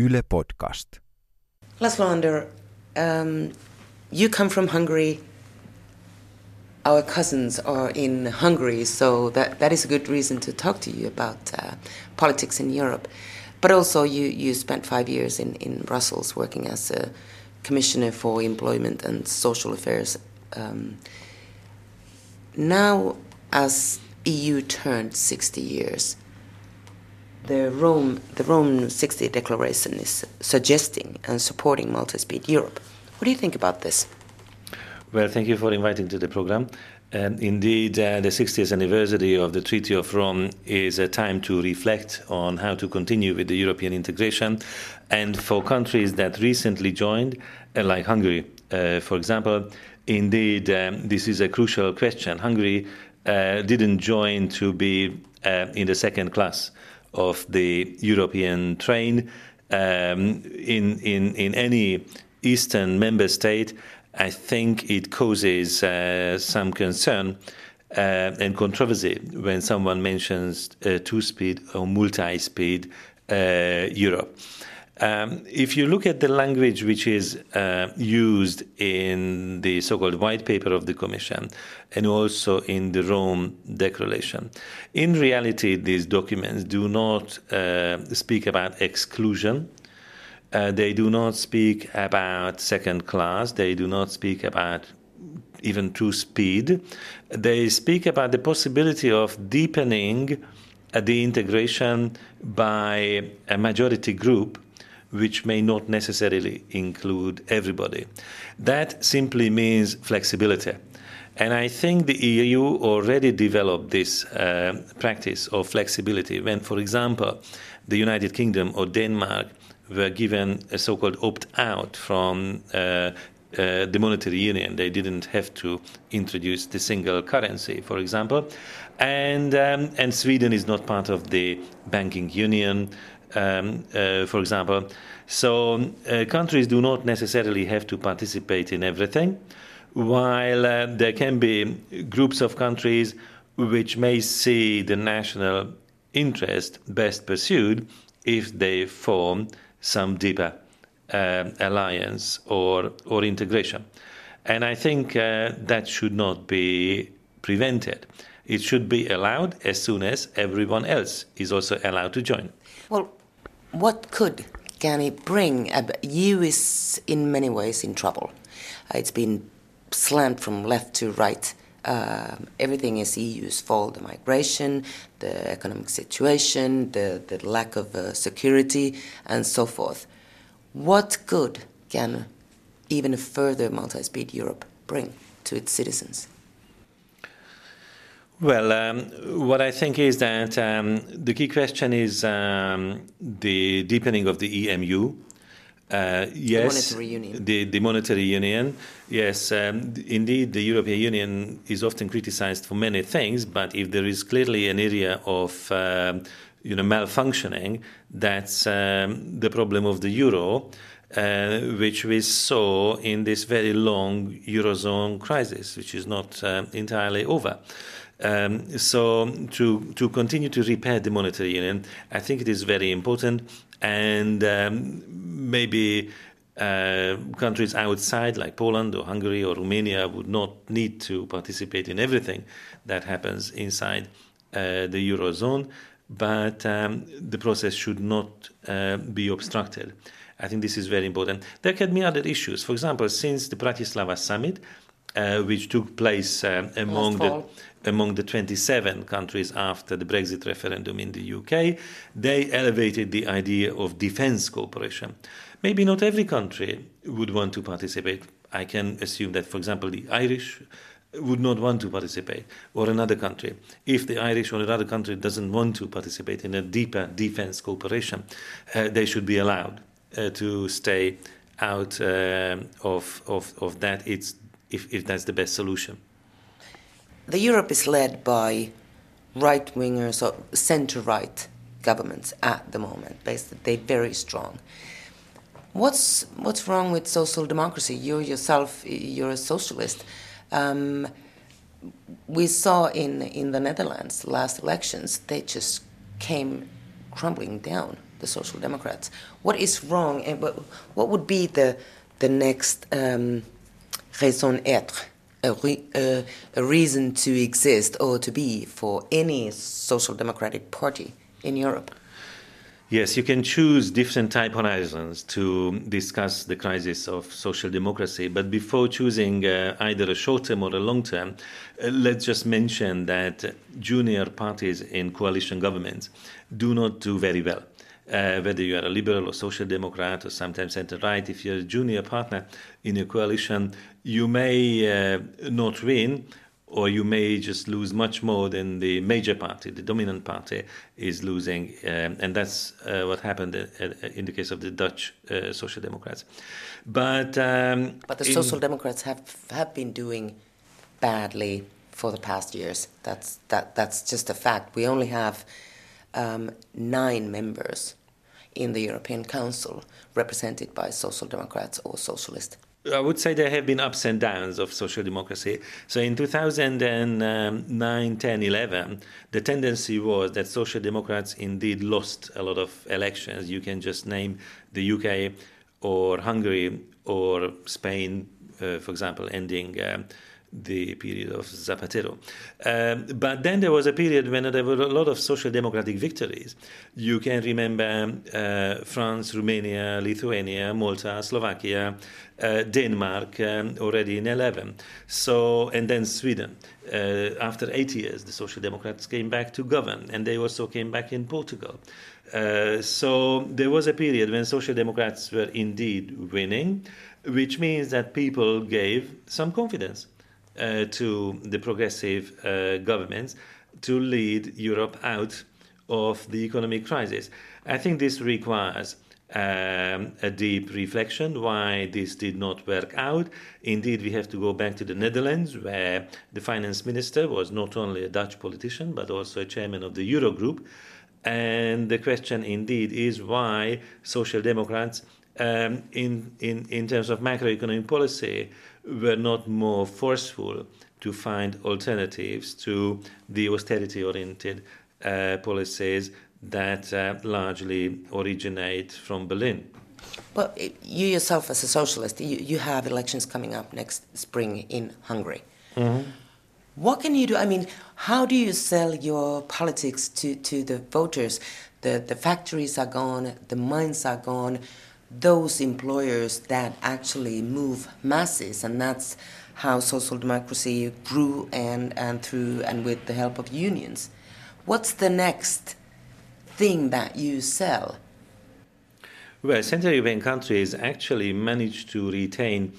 Yle Podcast. Laszlo Andor, um, you come from Hungary. Our cousins are in Hungary, so that, that is a good reason to talk to you about uh, politics in Europe. But also, you, you spent five years in, in Brussels working as a commissioner for employment and social affairs. Um, now, as EU turned 60 years, the Rome, the Rome 60 Declaration is suggesting and supporting multi-speed Europe. What do you think about this? Well, thank you for inviting to the program. Um, indeed, uh, the 60th anniversary of the Treaty of Rome is a time to reflect on how to continue with the European integration. And for countries that recently joined, uh, like Hungary, uh, for example, indeed, um, this is a crucial question. Hungary uh, didn't join to be uh, in the second class of the European train um, in, in, in any Eastern member state. I think it causes uh, some concern uh, and controversy when someone mentions uh, two speed or multi speed uh, Europe. Um, if you look at the language which is uh, used in the so called white paper of the Commission and also in the Rome Declaration, in reality, these documents do not uh, speak about exclusion uh, they do not speak about second class. They do not speak about even true speed. They speak about the possibility of deepening uh, the integration by a majority group, which may not necessarily include everybody. That simply means flexibility. And I think the EU already developed this uh, practice of flexibility when, for example, the United Kingdom or Denmark were given a so-called opt-out from uh, uh, the monetary union. They didn't have to introduce the single currency, for example, and um, and Sweden is not part of the banking union, um, uh, for example. So uh, countries do not necessarily have to participate in everything, while uh, there can be groups of countries which may see the national interest best pursued if they form some deeper uh, alliance or, or integration. And I think uh, that should not be prevented. It should be allowed as soon as everyone else is also allowed to join. Well, what could Ghani bring? EU is in many ways in trouble. Uh, it's been slammed from left to right. Uh, everything is EU's fault the migration, the economic situation, the, the lack of uh, security, and so forth. What good can even a further multi speed Europe bring to its citizens? Well, um, what I think is that um, the key question is um, the deepening of the EMU uh, yes, the monetary union. The, the monetary union. Yes, um, indeed, the European Union is often criticized for many things, but if there is clearly an area of um, you know malfunctioning, that's um, the problem of the euro. Uh, which we saw in this very long eurozone crisis, which is not uh, entirely over. Um, so to to continue to repair the monetary union, I think it is very important, and um, maybe. Uh, countries outside, like Poland or Hungary or Romania, would not need to participate in everything that happens inside uh, the eurozone, but um, the process should not uh, be obstructed. I think this is very important. There can be other issues. For example, since the Bratislava summit, uh, which took place uh, among the among the 27 countries after the Brexit referendum in the UK, they elevated the idea of defense cooperation. Maybe not every country would want to participate. I can assume that, for example, the Irish would not want to participate, or another country. If the Irish or another country doesn't want to participate in a deeper defense cooperation, uh, they should be allowed uh, to stay out uh, of, of, of that. It's if, if that's the best solution. The Europe is led by right wingers or center right governments at the moment. Basically, they're very strong. What's what's wrong with social democracy? You yourself, you're a socialist. Um, we saw in in the Netherlands last elections, they just came crumbling down. the Social Democrats. What is wrong, and what, what would be the the next um, raison d'être, a, re, a reason to exist or to be for any Social Democratic Party in Europe? Yes, you can choose different type horizons to discuss the crisis of social democracy. But before choosing uh, either a short term or a long term, uh, let's just mention that junior parties in coalition governments do not do very well. Uh, whether you are a liberal or social democrat or sometimes center right, if you're a junior partner in a coalition, you may uh, not win or you may just lose much more than the major party, the dominant party, is losing. Um, and that's uh, what happened in the case of the Dutch uh, Social Democrats. But, um, but the Social Democrats have, have been doing badly for the past years. That's, that, that's just a fact. We only have um, nine members in the European Council represented by Social Democrats or Socialists. I would say there have been ups and downs of social democracy. So in 2009, 10, 11, the tendency was that social democrats indeed lost a lot of elections. You can just name the UK or Hungary or Spain, uh, for example, ending. Uh, the period of Zapatero. Um, but then there was a period when there were a lot of social democratic victories. You can remember uh, France, Romania, Lithuania, Malta, Slovakia, uh, Denmark um, already in 11. So, and then Sweden. Uh, after eight years, the Social Democrats came back to govern, and they also came back in Portugal. Uh, so there was a period when Social Democrats were indeed winning, which means that people gave some confidence uh, to the progressive uh, governments to lead Europe out of the economic crisis. I think this requires um, a deep reflection why this did not work out. Indeed, we have to go back to the Netherlands, where the finance minister was not only a Dutch politician but also a chairman of the Eurogroup. And the question indeed is why social democrats, um, in, in, in terms of macroeconomic policy, were not more forceful to find alternatives to the austerity oriented uh, policies that uh, largely originate from Berlin. But you yourself, as a socialist, you, you have elections coming up next spring in Hungary. Mm-hmm. What can you do? I mean, how do you sell your politics to, to the voters? The, the factories are gone, the mines are gone, those employers that actually move masses, and that's how social democracy grew and, and through and with the help of unions. What's the next thing that you sell? Well, Central European countries actually managed to retain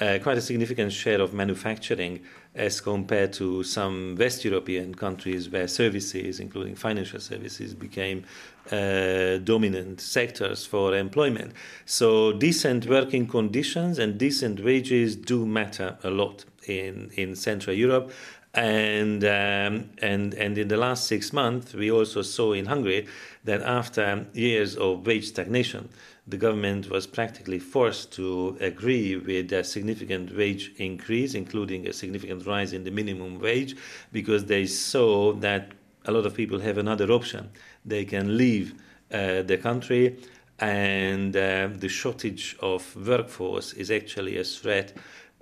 uh, quite a significant share of manufacturing as compared to some West European countries where services, including financial services, became uh, dominant sectors for employment. So, decent working conditions and decent wages do matter a lot in, in Central Europe. And, um, and, and in the last six months, we also saw in Hungary that after years of wage stagnation, the government was practically forced to agree with a significant wage increase, including a significant rise in the minimum wage, because they saw that a lot of people have another option. They can leave uh, the country, and uh, the shortage of workforce is actually a threat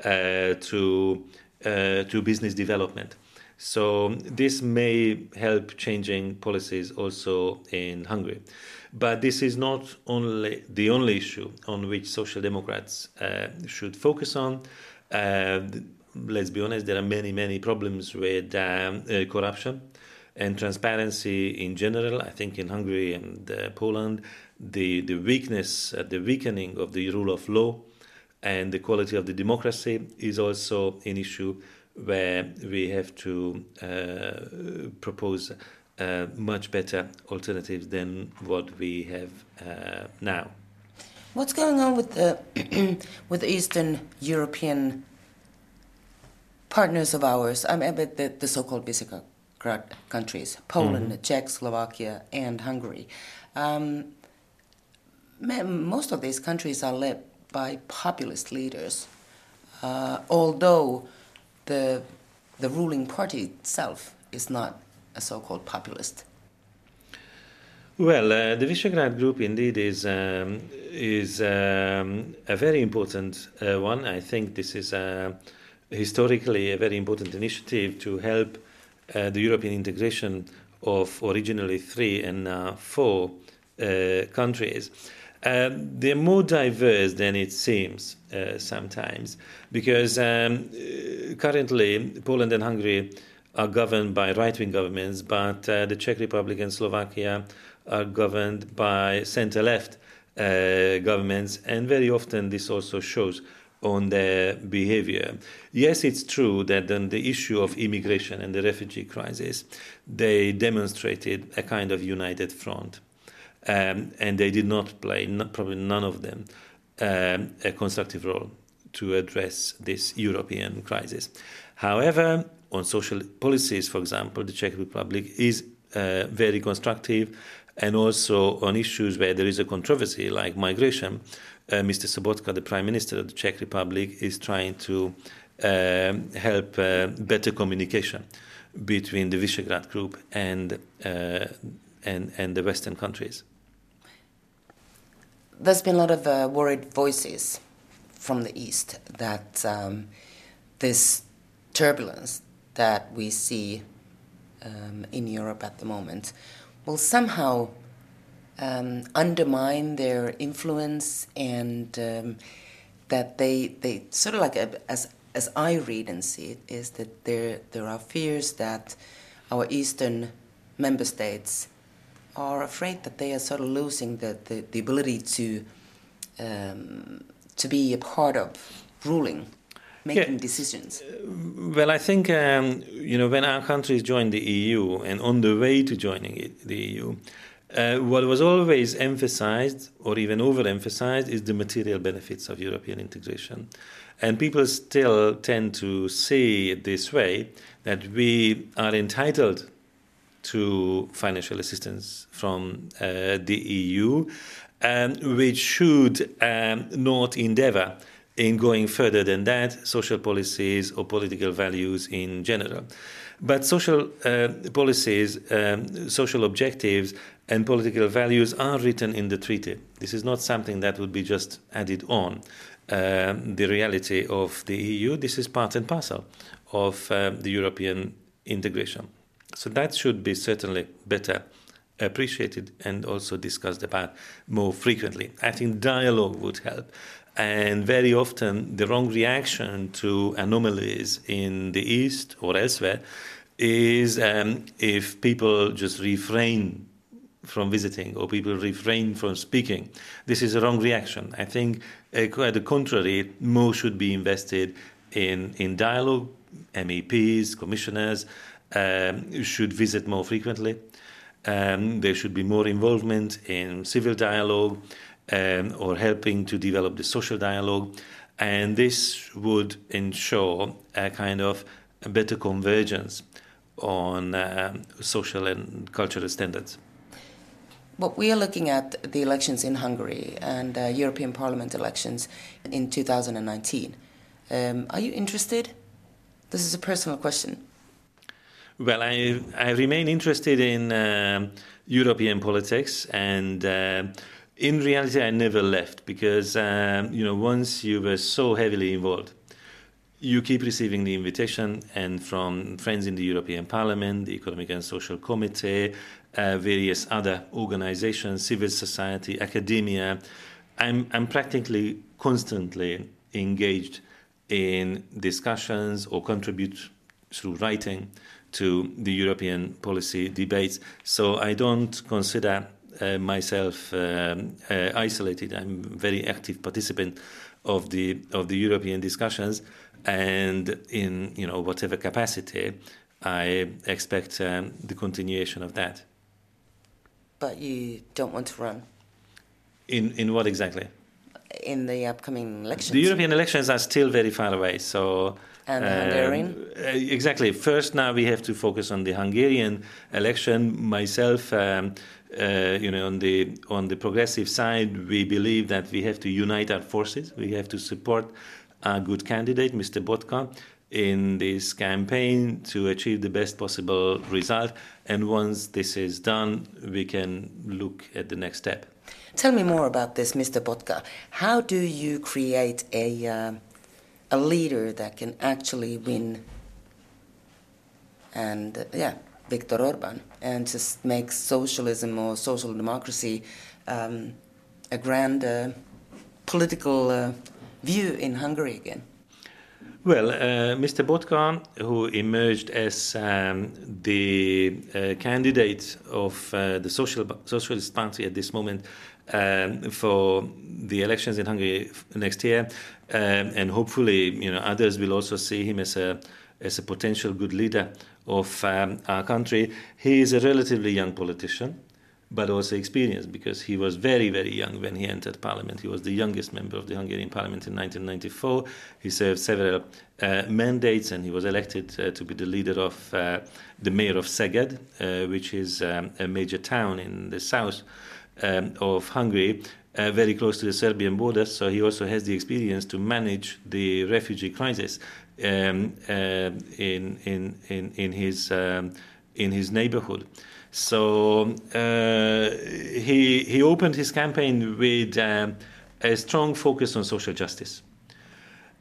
uh, to uh, to business development. So this may help changing policies also in Hungary. But this is not only the only issue on which social democrats uh, should focus on. Uh, let's be honest, there are many, many problems with um, uh, corruption and transparency in general. I think in Hungary and uh, Poland, the, the weakness, uh, the weakening of the rule of law and the quality of the democracy is also an issue where we have to uh, propose uh, much better alternatives than what we have uh, now. What's going on with the with Eastern European partners of ours? I mean, the, the so-called Visegrad countries: Poland, mm -hmm. Czech, Slovakia, and Hungary. Um, most of these countries are led by populist leaders, uh, although the, the ruling party itself is not a so called populist. Well, uh, the Visegrad Group indeed is um, is um, a very important uh, one. I think this is uh, historically a very important initiative to help uh, the European integration of originally three and now four uh, countries. Um, they're more diverse than it seems uh, sometimes because um, currently Poland and Hungary are governed by right wing governments, but the Czech Republic and Slovakia are governed by center left uh, governments, and very often this also shows on their behavior. Yes, it's true that on the issue of immigration and the refugee crisis, they demonstrated a kind of united front. Um, and they did not play, not, probably none of them, um, a constructive role to address this European crisis. However, on social policies, for example, the Czech Republic is uh, very constructive and also on issues where there is a controversy like migration. Uh, Mr. Sobotka, the Prime Minister of the Czech Republic, is trying to uh, help uh, better communication between the Visegrad Group and, uh, and, and the Western countries. There's been a lot of uh, worried voices from the East that um, this turbulence that we see um, in Europe at the moment will somehow um, undermine their influence and um, that they they sort of like a, as as I read and see it is that there there are fears that our eastern member states are afraid that they are sort of losing the, the, the ability to um, to be a part of ruling making yeah. decisions? Well, I think um, you know when our countries joined the EU and on the way to joining it, the EU, uh, what was always emphasized or even overemphasized is the material benefits of European integration, and people still tend to see it this way that we are entitled to financial assistance from uh, the EU, um, which should um, not endeavor in going further than that, social policies or political values in general. But social uh, policies, um, social objectives, and political values are written in the treaty. This is not something that would be just added on. Uh, the reality of the EU, this is part and parcel of uh, the European integration. So that should be certainly better appreciated and also discussed about more frequently. I think dialogue would help. And very often, the wrong reaction to anomalies in the East or elsewhere is um, if people just refrain from visiting or people refrain from speaking. This is a wrong reaction. I think, uh, quite the contrary, more should be invested in, in dialogue. MEPs, commissioners um, should visit more frequently. Um, there should be more involvement in civil dialogue um, or helping to develop the social dialogue. And this would ensure a kind of a better convergence on um, social and cultural standards. Well, we are looking at the elections in Hungary and uh, European Parliament elections in 2019. Um, are you interested? This is a personal question. Well, I, I remain interested in uh, European politics and uh, in reality, I never left because um, you know once you were so heavily involved, you keep receiving the invitation and from friends in the European Parliament, the Economic and Social Committee, uh, various other organizations, civil society, academia. I'm, I'm practically constantly engaged in discussions or contribute through writing to the European policy debates. So I don't consider uh, myself um, uh, isolated. I'm a very active participant of the of the European discussions, and in you know whatever capacity, I expect um, the continuation of that. But you don't want to run. In in what exactly? In the upcoming elections. The European elections are still very far away, so. And the Hungarian? Uh, exactly. First, now we have to focus on the Hungarian election. Myself, um, uh, you know, on the on the progressive side, we believe that we have to unite our forces. We have to support a good candidate, Mr. Botka, in this campaign to achieve the best possible result. And once this is done, we can look at the next step. Tell me more about this, Mr. Botka. How do you create a, uh, a leader that can actually win and, uh, yeah, Viktor Orban and just make socialism or social democracy um, a grand uh, political uh, view in Hungary again? Well, uh, Mr. Botka, who emerged as um, the uh, candidate of uh, the Social Socialist Party at this moment um, for the elections in Hungary next year, um, and hopefully, you know, others will also see him as a as a potential good leader of um, our country. He is a relatively young politician but also experienced because he was very, very young when he entered parliament. He was the youngest member of the Hungarian parliament in 1994. He served several uh, mandates and he was elected uh, to be the leader of uh, the mayor of Szeged, uh, which is um, a major town in the south um, of Hungary. Uh, very close to the Serbian border, so he also has the experience to manage the refugee crisis um, uh, in, in, in, in, his, um, in his neighborhood. So uh, he, he opened his campaign with um, a strong focus on social justice.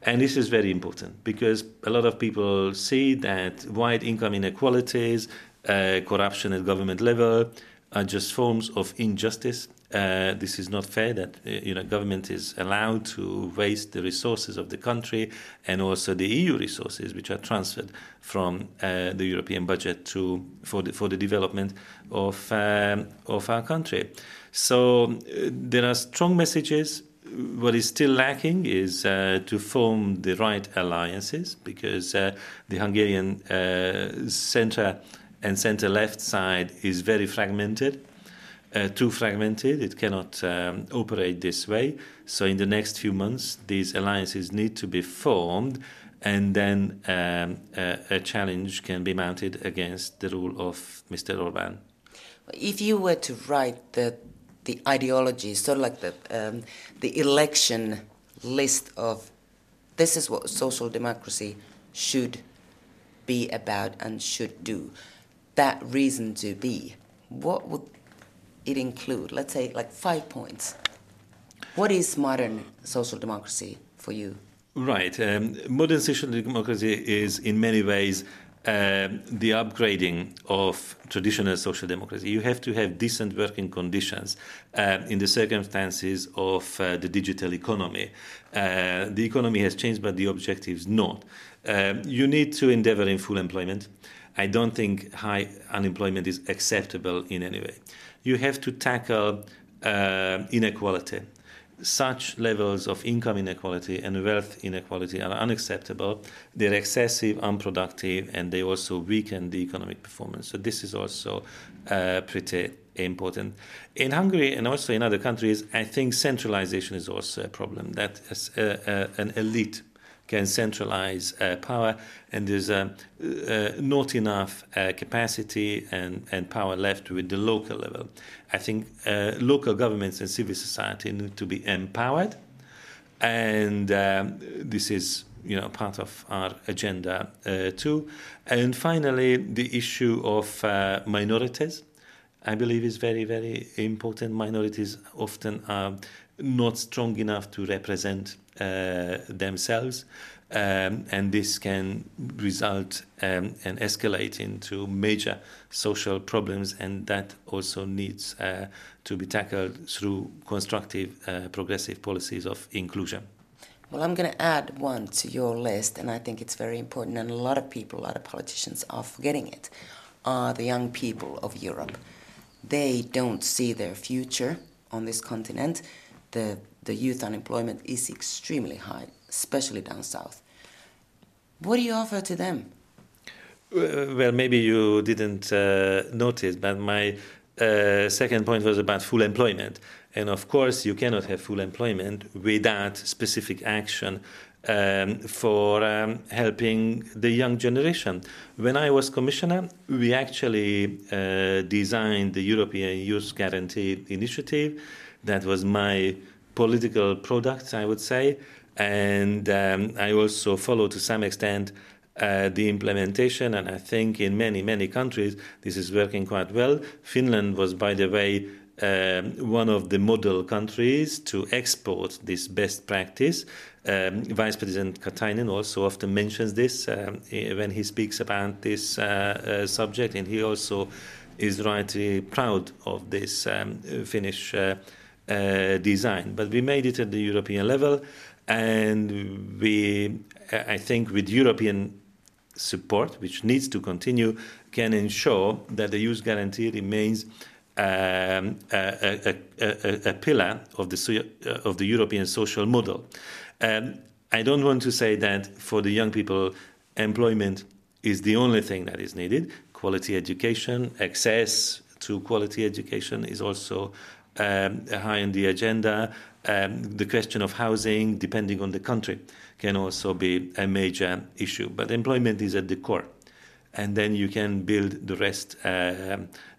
And this is very important because a lot of people see that wide income inequalities, uh, corruption at government level are just forms of injustice uh, this is not fair that uh, you know government is allowed to waste the resources of the country and also the EU resources which are transferred from uh, the European budget to for the for the development of um, of our country. So uh, there are strong messages. What is still lacking is uh, to form the right alliances because uh, the Hungarian centre and centre left side is very fragmented uh, too fragmented. It cannot um, operate this way. So, in the next few months, these alliances need to be formed, and then um, a, a, challenge can be mounted against the rule of Mr. Orban. If you were to write the the ideology, sort of like the um, the election list of this is what social democracy should be about and should do, that reason to be, what would it include? Let's say like five points. What is modern social democracy for you? Right. Um, modern social democracy is in many ways uh, the upgrading of traditional social democracy. You have to have decent working conditions uh, in the circumstances of uh, the digital economy. Uh, the economy has changed, but the objectives not. Um, you need to endeavor in full employment. I don't think high unemployment is acceptable in any way you have to tackle uh, inequality. Such levels of income inequality and wealth inequality are unacceptable. They're excessive, unproductive, and they also weaken the economic performance. So, this is also uh, pretty important. In Hungary and also in other countries, I think centralization is also a problem. That is, uh, uh an elite can centralize uh, power, and there's uh, uh, not enough uh, capacity and, and power left with the local level. I think uh, local governments and civil society need to be empowered, and um, this is you know part of our agenda uh, too. And finally, the issue of minorities. I believe is very, very important. Minorities often are not strong enough to represent uh, themselves. Um, and this can result um, and escalate into major social problems, and that also needs uh, to be tackled through constructive, uh, progressive policies of inclusion. Well, I'm going to add one to your list, and I think it's very important, and a lot of people, a lot of politicians are forgetting it, are the young people of Europe. They don't see their future on this continent. The the youth unemployment is extremely high, especially down south. What do you offer to them? Well, maybe you didn't uh, notice, but my uh, second point was about full employment. And of course, you cannot have full employment without specific action um, for um, helping the young generation. When I was commissioner, we actually uh, designed the European Youth Guarantee Initiative. That was my political product, I would say. And um, I also follow to some extent uh, the implementation, and I think in many, many countries this is working quite well. Finland was, by the way, um, one of the model countries to export this best practice. Um, Vice President Katainen also often mentions this um, when he speaks about this uh, uh, subject, and he also is rightly proud of this um, Finnish uh, uh, design. But we made it at the European level, and we, I think, with European support, which needs to continue, can ensure that the youth guarantee remains um, a, a, a, a, pillar of the, of the European social model. Um, I don't want to say that for the young people, employment is the only thing that is needed. Quality education, access to quality education is also um, high on the agenda. Um, the question of housing, depending on the country, can also be a major issue. But employment is at the core. And then you can build the rest uh,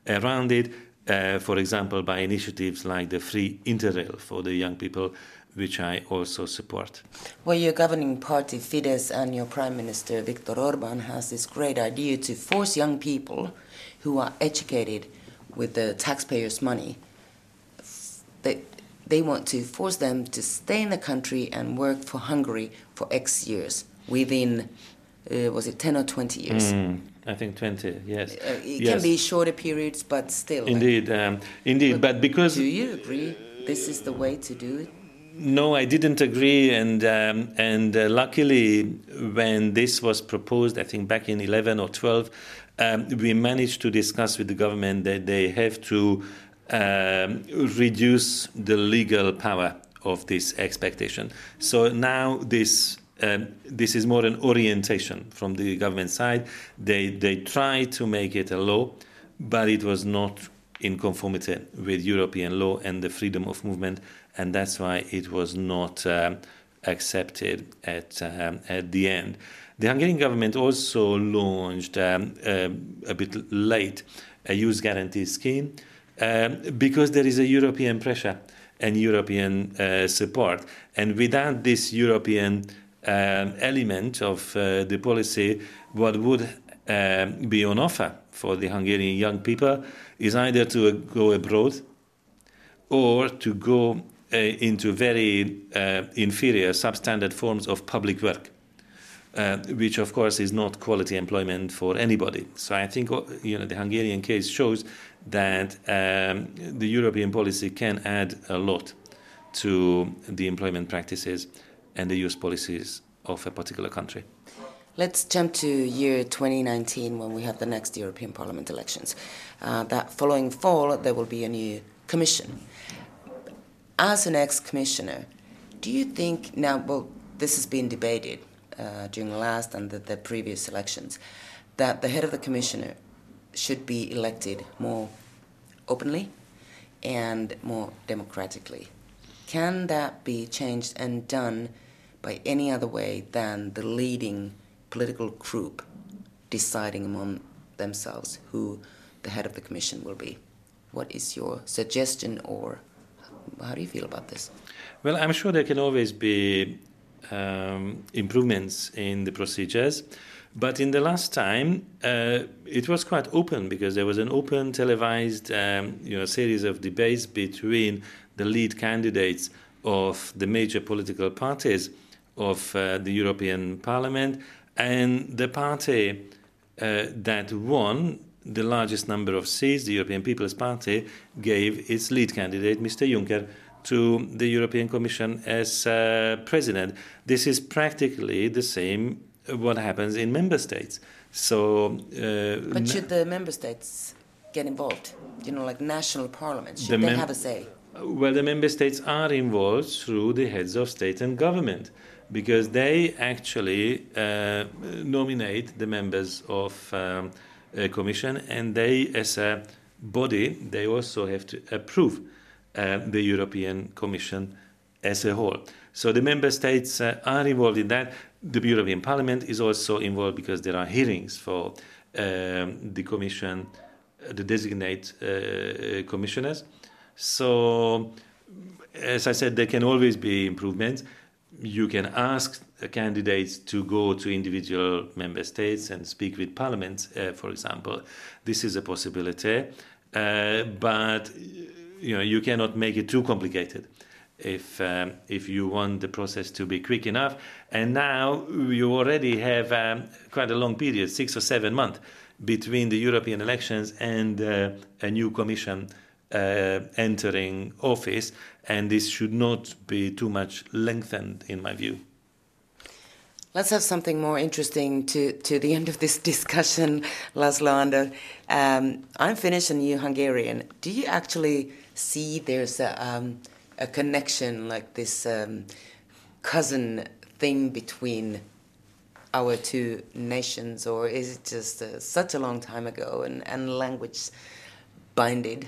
around it, uh, for example, by initiatives like the free Interrail for the young people, which I also support. Well, your governing party, Fidesz, and your Prime Minister, Viktor Orban, has this great idea to force young people who are educated with the taxpayers' money they, they want to force them to stay in the country and work for Hungary for X years within, uh, was it 10 or 20 years? Mm, I think 20, yes. Uh, it yes. can be shorter periods, but still. Indeed, like, um, indeed. But, but, because. Do you agree this is the way to do it? No, I didn't agree, and um, and uh, luckily, when this was proposed, I think back in 11 or 12, um, we managed to discuss with the government that they have to um, reduce the legal power of this expectation. So now this um, this is more an orientation from the government side. They they try to make it a law, but it was not in conformity with European law and the freedom of movement, and that's why it was not um, accepted at um, at the end. The Hungarian government also launched um, uh, a bit late a youth guarantee scheme um, because there is a European pressure and European uh, support. And without this European um, element of uh, the policy, what would uh, be on offer for the Hungarian young people is either to go abroad or to go uh, into very uh, inferior, substandard forms of public work. Uh, which of course is not quality employment for anybody. So I think you know the Hungarian case shows that um, the European policy can add a lot to the employment practices and the use policies of a particular country. Let's jump to year 2019 when we have the next European Parliament elections. Uh, that following fall, there will be a new commission. As an ex commissioner, do you think now, well, this has been debated uh, during the last and the, the previous elections, that the head of the commissioner should be elected more openly and more democratically. Can that be changed and done by any other way than the leading political group deciding among themselves who the head of the commission will be? What is your suggestion, or how do you feel about this? Well, I'm sure there can always be um, improvements in the procedures. But in the last time, uh, it was quite open because there was an open, televised, um, you know, series of debates between the lead candidates of the major political parties of uh, the European Parliament and the party uh, that won the largest number of seats, the European People's Party, gave its lead candidate, Mr. Juncker, to the European Commission as uh, president. This is practically the same what happens in member states. So, uh, but should the member states get involved? You know, like national parliaments, should the they have a say? Well, the member states are involved through the heads of state and government because they actually uh, nominate the members of um, a commission and they, as a body, they also have to approve uh, the European Commission as a whole. So the member states uh, are involved in that. The European Parliament is also involved because there are hearings for um, the Commission, uh, the designate uh, commissioners. So, as I said, there can always be improvements. you can ask candidates to go to individual member states and speak with parliaments, uh, for example. This is a possibility, uh, but you know you cannot make it too complicated if um, if you want the process to be quick enough. And now you already have um, quite a long period, six or seven months, between the European elections and uh, a new commission uh, entering office, and this should not be too much lengthened, in my view. Let's have something more interesting to, to the end of this discussion, Laszlo Andor. Um, I'm Finnish and you Hungarian. Do you actually see there's a, um, a connection, like this um, cousin thing between our two nations, or is it just uh, such a long time ago and, and language binded?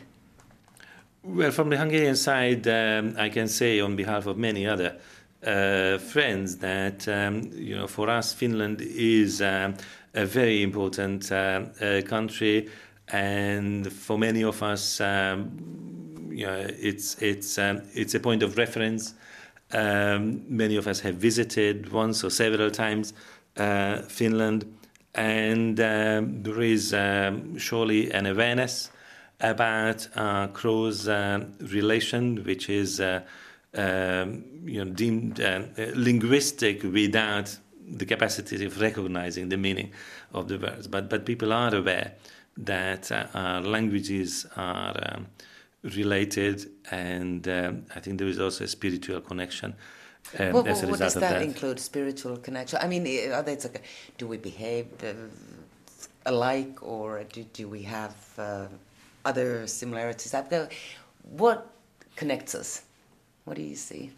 Well, from the Hungarian side, um, I can say on behalf of many other uh, friends that um, you know for us Finland is um, a very important uh, uh, country, and for many of us, um, know, it's it's um, it's a point of reference. Um, many of us have visited once or several times uh, Finland, and there is surely an awareness about uh, close uh, relation, which is uh, um, you know, deemed uh, linguistic without the capacity of recognizing the meaning of the words. But, but people are aware that uh, languages are um, related, and um, I think there is also a spiritual connection. Um, well, what does that, that, include? Spiritual connection? I mean, are they, like, do we behave uh, alike, or do, do we have uh, other similarities. What connects us? What do you see?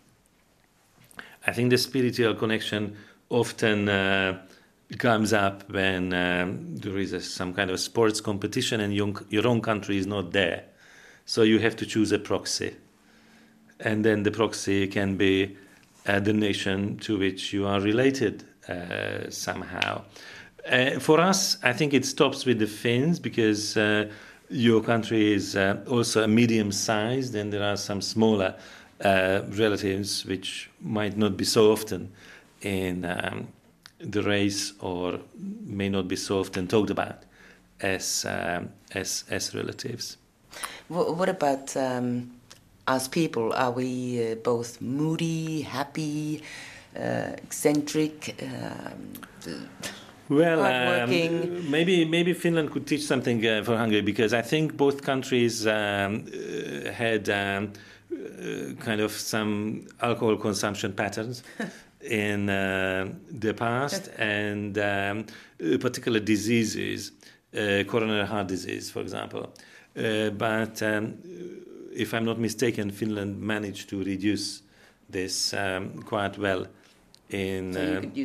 I think the spiritual connection often uh, comes up when um, there is a, some kind of sports competition and your, your own country is not there. So you have to choose a proxy. And then the proxy can be uh, the nation to which you are related uh, somehow. Uh, for us, I think it stops with the Finns because uh, your country is uh, also a medium sized, and there are some smaller uh, relatives which might not be so often in um, the race or may not be so often talked about as um, as as relatives. What about um, us people? Are we uh, both moody, happy, uh, eccentric? Um, well, um, maybe maybe Finland could teach something uh, for Hungary because I think both countries um, uh, had um, uh, kind of some alcohol consumption patterns in uh, the past and um, uh, particular diseases, uh, coronary heart disease, for example. But um, if I'm not mistaken, Finland managed to reduce this um, quite well in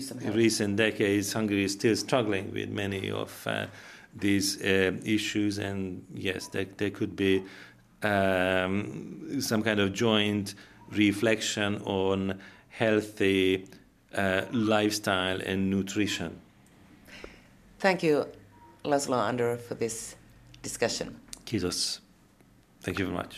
so uh, recent decades, Hungary is still struggling with many of uh, these uh, issues, and yes, there, there could be um, some kind of joint reflection on healthy uh, lifestyle and nutrition. Thank you, Laszlo Andor, for this discussion. Kiitos. Thank you very much.